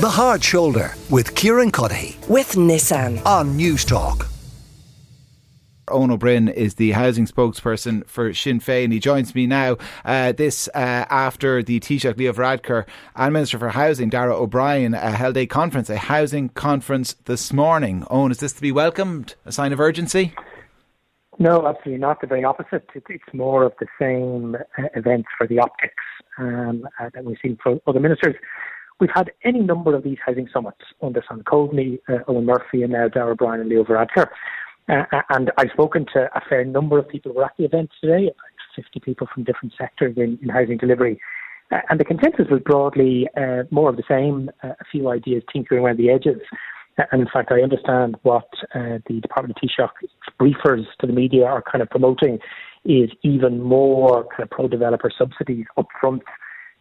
The Hard Shoulder with Kieran Cuddihy with Nissan. on News Talk. Eoin Ó Broin is the housing spokesperson for Sinn Féin. He joins me now. Uh, this uh, after the Taoiseach Leo Varadkar and Minister for Housing Darragh O'Brien uh, held a conference, a housing conference this morning. Owen, is this to be welcomed? A sign of urgency? No, absolutely not. The very opposite. It, it's more of the same uh, events for the optics um, uh, that we've seen from other ministers. We've had any number of these housing summits under Sam Coveney, uh, Eoghan Murphy, and now Darragh O'Brien and Leo Varadkar. Uh, and I've spoken to a fair number of people who were at the event today, about 50 people from different sectors in, in housing delivery. Uh, and the consensus was broadly uh, more of the same, uh, a few ideas tinkering around the edges. Uh, and in fact, I understand what uh, the Department of Taoiseach briefers to the media are kind of promoting is even more kind of pro-developer subsidies up front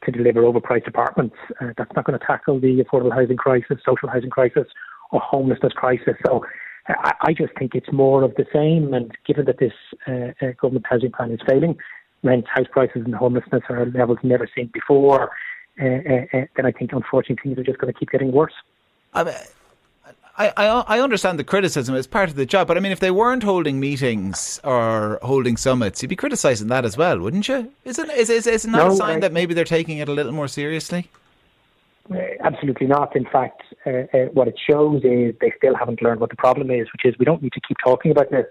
to deliver overpriced apartments. Uh, that's not going to tackle the affordable housing crisis, social housing crisis, or homelessness crisis. So I, I just think it's more of the same. And given that this uh, uh, government housing plan is failing, rents, house prices, and homelessness are at levels never seen before, uh, uh, uh, then I think unfortunately things are just going to keep getting worse. I, mean, I, I, I understand the criticism as part of the job, but I mean, if they weren't holding meetings or holding summits, you'd be criticising that as well, wouldn't you? Isn't is is, is not No, a sign I- that maybe they're taking it a little more seriously? Uh, absolutely not. In fact, uh, uh, what it shows is they still haven't learned what the problem is, which is we don't need to keep talking about this.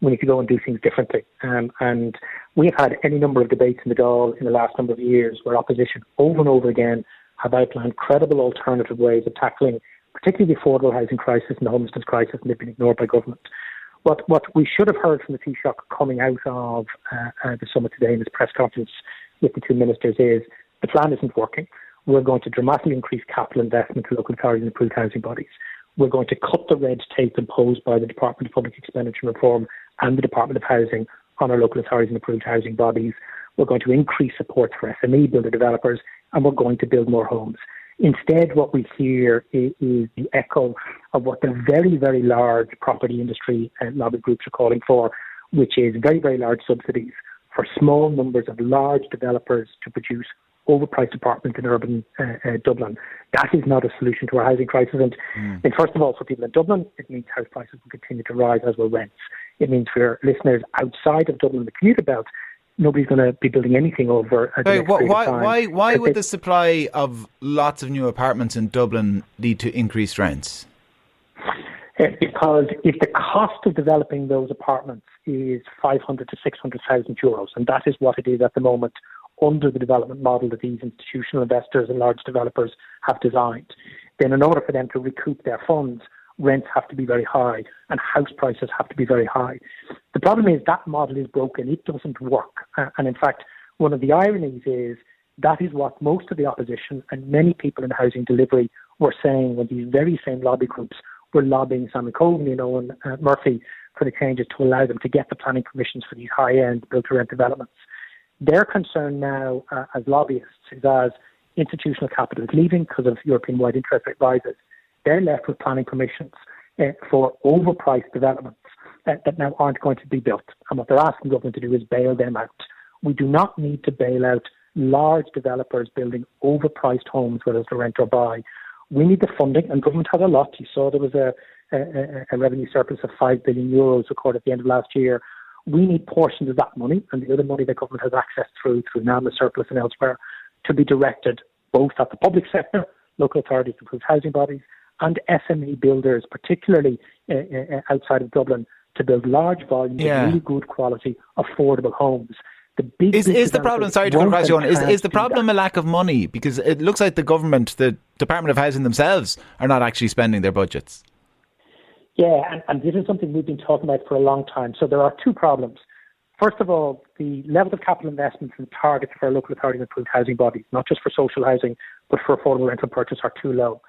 We need to go and do things differently. Um, and we have had any number of debates in the Dáil in the last number of years where opposition over and over again have outlined credible alternative ways of tackling particularly the affordable housing crisis and the homelessness crisis, and they've been ignored by government. What, what we should have heard from the Taoiseach coming out of uh, uh, the summit today in his press conference with the two ministers is the plan isn't working. We're going to dramatically increase capital investment to local authorities and approved housing bodies. We're going to cut the red tape imposed by the Department of Public Expenditure Reform and the Department of Housing on our local authorities and approved housing bodies. We're going to increase support for SME builder developers, and we're going to build more homes. Instead, what we hear is, is the echo of what the very, very large property industry and lobby groups are calling for, which is very, very large subsidies for small numbers of large developers to produce overpriced apartments in urban uh, uh, Dublin. That is not a solution to our housing crisis. And, and first of all, for people in Dublin, it means house prices will continue to rise as will rents. It means for listeners outside of Dublin, the commuter belt, nobody's going to be building anything over. wh- why why why would they- the supply of lots of new apartments in Dublin lead to increased rents? Uh, because if the cost of developing those apartments is 500 to 600,000 euros, and that is what it is at the moment under the development model that these institutional investors and large developers have designed, then in order for them to recoup their funds, rents have to be very high and house prices have to be very high. The problem is that model is broken. It doesn't work. Uh, and in fact, one of the ironies is that is what most of the opposition and many people in housing delivery were saying when these very same lobby groups were lobbying Simon Coveney and Eoghan uh, Murphy for the changes to allow them to get the planning permissions for these high-end built-to-rent developments. Their concern now, uh, as lobbyists, is as institutional capital is leaving because of European-wide interest rate rises, they're left with planning permissions for overpriced developments uh, that now aren't going to be built. And what they're asking government to do is bail them out. We do not need to bail out large developers building overpriced homes, whether it's to rent or buy. We need the funding, and government has a lot. You saw there was a, a, a revenue surplus of 5 billion euros recorded at the end of last year. We need portions of that money and the other money that government has access through, through NAMA surplus and elsewhere, to be directed both at the public sector, local authorities, approved housing bodies, and SME builders, particularly uh, uh, outside of Dublin, to build large volumes Yeah. of really good quality, affordable homes. The big Is big is the problem? Sorry to cut you. on, Is is the to do that. problem a lack of money? Because it looks like the government, the Department of Housing themselves, are not actually spending their budgets. Yeah, and, and this is something we've been talking about for a long time. So there are two problems. First of all, the level of capital investments and targets for our local authority and approved housing bodies, not just for social housing, but for affordable rental purchase, are too low.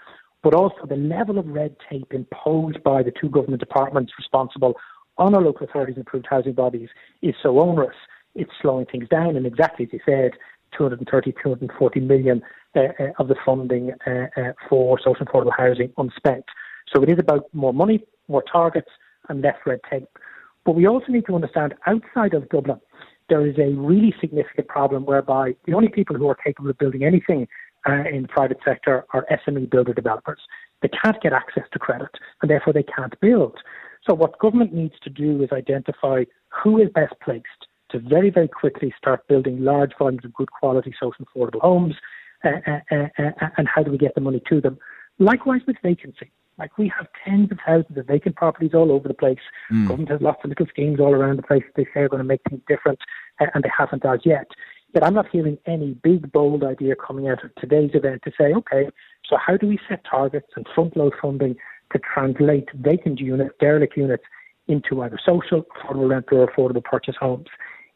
But also the level of red tape imposed by the two government departments responsible on our local authorities and approved housing bodies is so onerous. It's slowing things down. And exactly as you said, 230, 240 million uh, uh, of the funding uh, uh, for social affordable housing unspent. So it is about more money, more targets, and less red tape. But we also need to understand outside of Dublin, there is a really significant problem whereby the only people who are capable of building anything uh, in the private sector are SME builder developers. They can't get access to credit and therefore they can't build. So what government needs to do is identify who is best placed to very, very quickly start building large volumes of good quality social affordable homes uh, uh, uh, uh, and how do we get the money to them. Likewise with vacancy. Like we have tens of thousands of vacant properties all over the place. Mm. Government has lots of little schemes all around the place. They say are going to make things different, uh, and they haven't as yet. But I'm not hearing any big, bold idea coming out of today's event to say, okay, so how do we set targets and front load funding to translate vacant units, derelict units, into either social, affordable rent, or affordable purchase homes?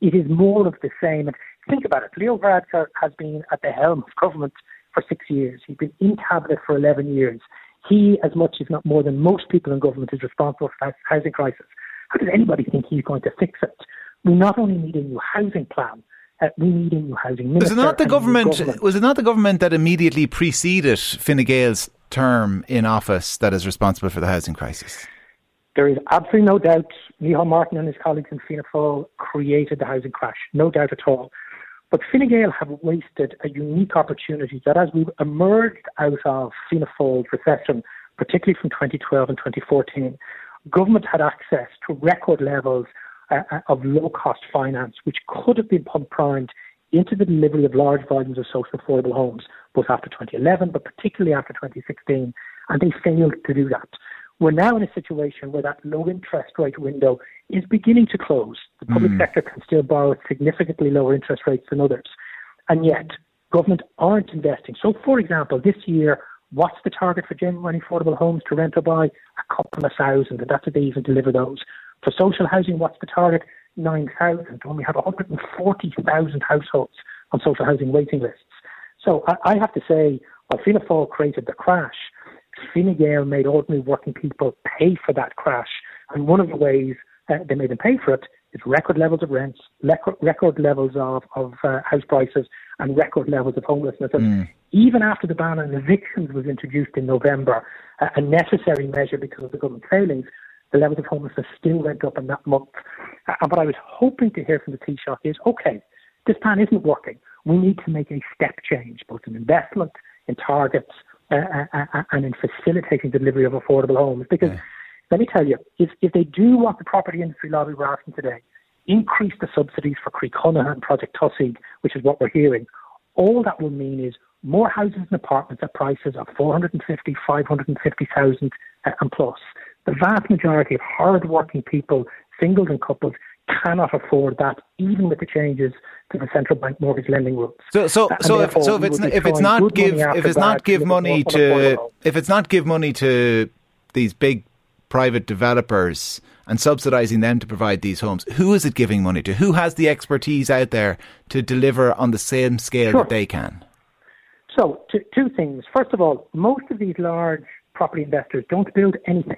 It is more of the same. And think about it. Leo Varadkar has been at the helm of government for six years. He's been in cabinet for 11 years. He, as much, if not more than most people in government, is responsible for the housing crisis. How does anybody think he's going to fix it? We not only need a new housing plan, uh, we need a new housing minister. Was it not the government, government, Was it not the government that immediately preceded Fine Gael's term in office that is responsible for the housing crisis? There is absolutely no doubt Micheál Martin and his colleagues in Fianna Fáil created the housing crash. No doubt at all. But Fine Gael have wasted a unique opportunity that as we emerged out of Fianna Fáil's recession, particularly from 2012 and 2014, government had access to record levels of low cost finance, which could have been primed into the delivery of large volumes of social affordable homes, both after 2011, but particularly after 2016, and they failed to do that. We're now in a situation where that low interest rate window is beginning to close. The public mm. sector can still borrow at significantly lower interest rates than others. And yet, government aren't investing. So, for example, this year, what's the target for genuine affordable homes to rent or buy? A couple of thousand, and that's if they even deliver those. For social housing, what's the target? 9,000. When we have 140,000 households on social housing waiting lists. So I, I have to say, while Fianna Fáil created the crash, Fine Gael made ordinary working people pay for that crash. And one of the ways uh, they made them pay for it is record levels of rents, record, record levels of, of uh, house prices, and record levels of homelessness. And mm. even after the ban on evictions was introduced in November, uh, a necessary measure because of the government failings, the levels of homelessness still went up in that month. And what I was hoping to hear from the Taoiseach is, okay, this plan isn't working. We need to make a step change, both in investment, in targets, uh, uh, and in facilitating the delivery of affordable homes. Because yeah. let me tell you, if, if they do what the property industry lobby were asking today, increase the subsidies for Cónaithe and Project Tosaigh, which is what we're hearing, all that will mean is more houses and apartments at prices of 450, 550,000 uh, and plus the vast majority of hard-working people, singles and couples, cannot afford that, even with the changes to the central bank mortgage lending rules. So, so, so if, so if it's if it's not give if it's not give money to if it's not give money to these big private developers and subsidising them to provide these homes, who is it giving money to? Who has the expertise out there to deliver on the same scale sure. that they can? So, two, two things. First of all, most of these large property investors don't build anything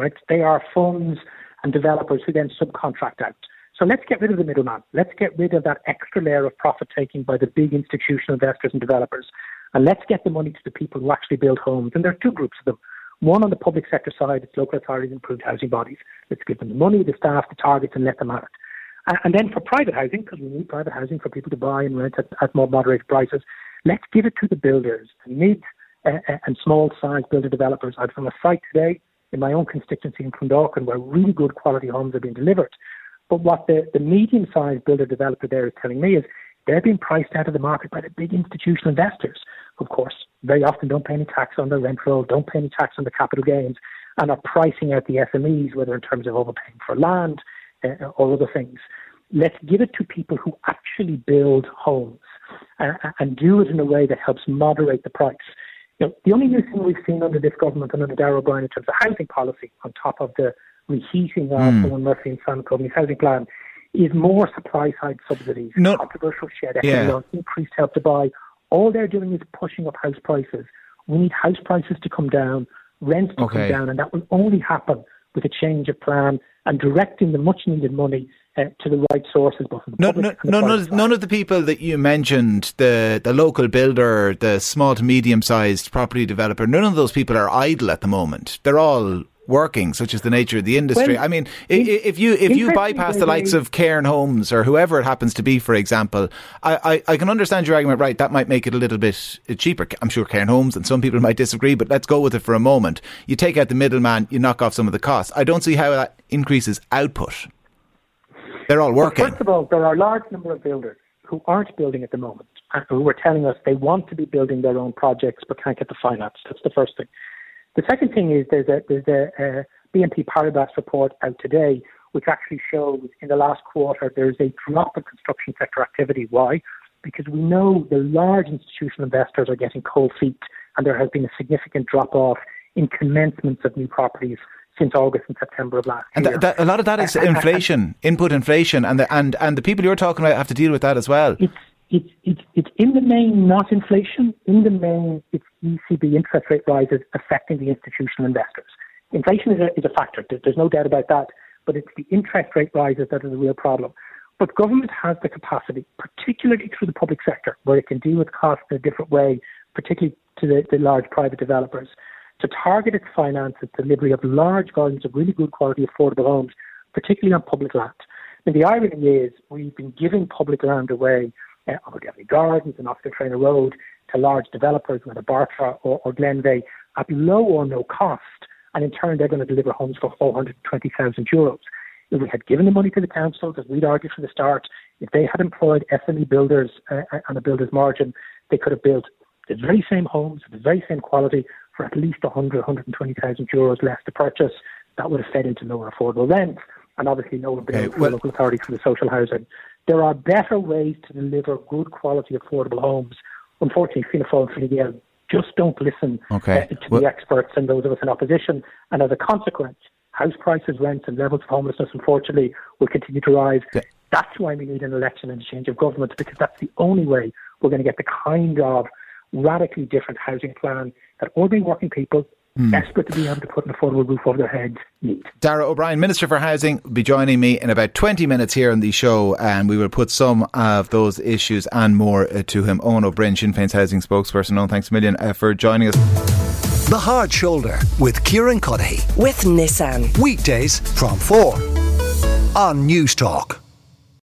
right? They are funds and developers who then subcontract out. So let's get rid of the middleman. Let's get rid of that extra layer of profit taking by the big institutional investors and developers. And let's get the money to the people who actually build homes. And there are two groups of them. One on the public sector side, it's local authorities and approved housing bodies. Let's give them the money, the staff, the targets, and let them it. And then for private housing, because we need private housing for people to buy and rent at, at more moderate prices, let's give it to the builders, the mid uh, uh and small size builder developers. I've from a site today in my own constituency in Clondalkin where really good quality homes are being delivered. But what the, the medium sized builder developer there is telling me is they're being priced out of the market by the big institutional investors, of course, very often don't pay any tax on the rent roll, don't pay any tax on the capital gains, and are pricing out the SMEs, whether in terms of overpaying for land uh, or other things. Let's give it to people who actually build homes uh, and do it in a way that helps moderate the price. You know, the only new thing we've seen under this government and under Darragh O'Brien in terms of housing policy, on top of the reheating of mm. Eoghan Murphy and Simon Coveney's housing plan, is more supply side subsidies, no. controversial shared equity yeah. loans, increased help to buy. All they're doing is pushing up house prices. We need house prices to come down, rents to okay. come down, and that will only happen with a change of plan and directing the much needed money uh, to the right sources, both in the no, no, no, none, of, none of the people that you mentioned, the the local builder, the small to medium sized property developer, none of those people are idle at the moment. They're all working, such as the nature of the industry. Well, I mean, in, if you if you bypass the likes of Cairn Homes or whoever it happens to be, for example, I, I, I, can understand your argument. Right, that might make it a little bit cheaper. I'm sure Cairn Homes and some people might disagree, but let's go with it for a moment. You take out the middleman, you knock off some of the costs. I don't see how that increases output. They're all working. Well, first of all, there are a large number of builders who aren't building at the moment who are telling us they want to be building their own projects but can't get the finance. That's the first thing. The second thing is there's a, there's a, a BNP Paribas report out today which actually shows in the last quarter there's a drop in construction sector activity. Why? Because we know the large institutional investors are getting cold feet and there has been a significant drop off in commencements of new properties since August and September of last and year. And a lot of that is inflation, input inflation, and the, and and the people you're talking about have to deal with that as well. It's it's it's it's in the main not inflation. In the main, it's ECB interest rate rises affecting the institutional investors. Inflation is a, is a factor. There's no doubt about that. But it's the interest rate rises that are the real problem. But government has the capacity, particularly through the public sector, where it can deal with costs in a different way, particularly to the, the large private developers, to target its finance its delivery of large volumes of really good quality affordable homes, particularly on public land. And the irony is we've been giving public land away uh, on Devley Gardens and Oscar Traynor Road to large developers, whether Bartra or, or Glenveagh, at low or no cost, and in turn they're going to deliver homes for 420,000 euros. If we had given the money to the councils, as we'd argued from the start, if they had employed SME builders uh, and a builder's margin, they could have built the very same homes, the very same quality, for at least 100, 120,000 euros less to purchase. That would have fed into lower affordable rents and obviously lower bills okay, well, local authorities for the social housing. There are better ways to deliver good quality affordable homes. Unfortunately, Fianna Fáil and Fine Gael just don't listen okay. uh, to well, the experts and those of us in opposition. And as a consequence, house prices, rents, and levels of homelessness, unfortunately, will continue to rise. That's why we need an election and a change of government, because that's the only way we're going to get the kind of radically different housing plan that ordinary working people mm. desperate to be able to put an affordable roof over their heads need. Darragh O'Brien, Minister for Housing, will be joining me in about 20 minutes here on the show and we will put some of those issues and more uh, to him. Eoin Ó Broin, Sinn Féin's housing spokesperson. Eoin, thanks a million uh, for joining us. The Hard Shoulder with Kieran Cuddihy. With Nissan. Weekdays from 4 on Newstalk.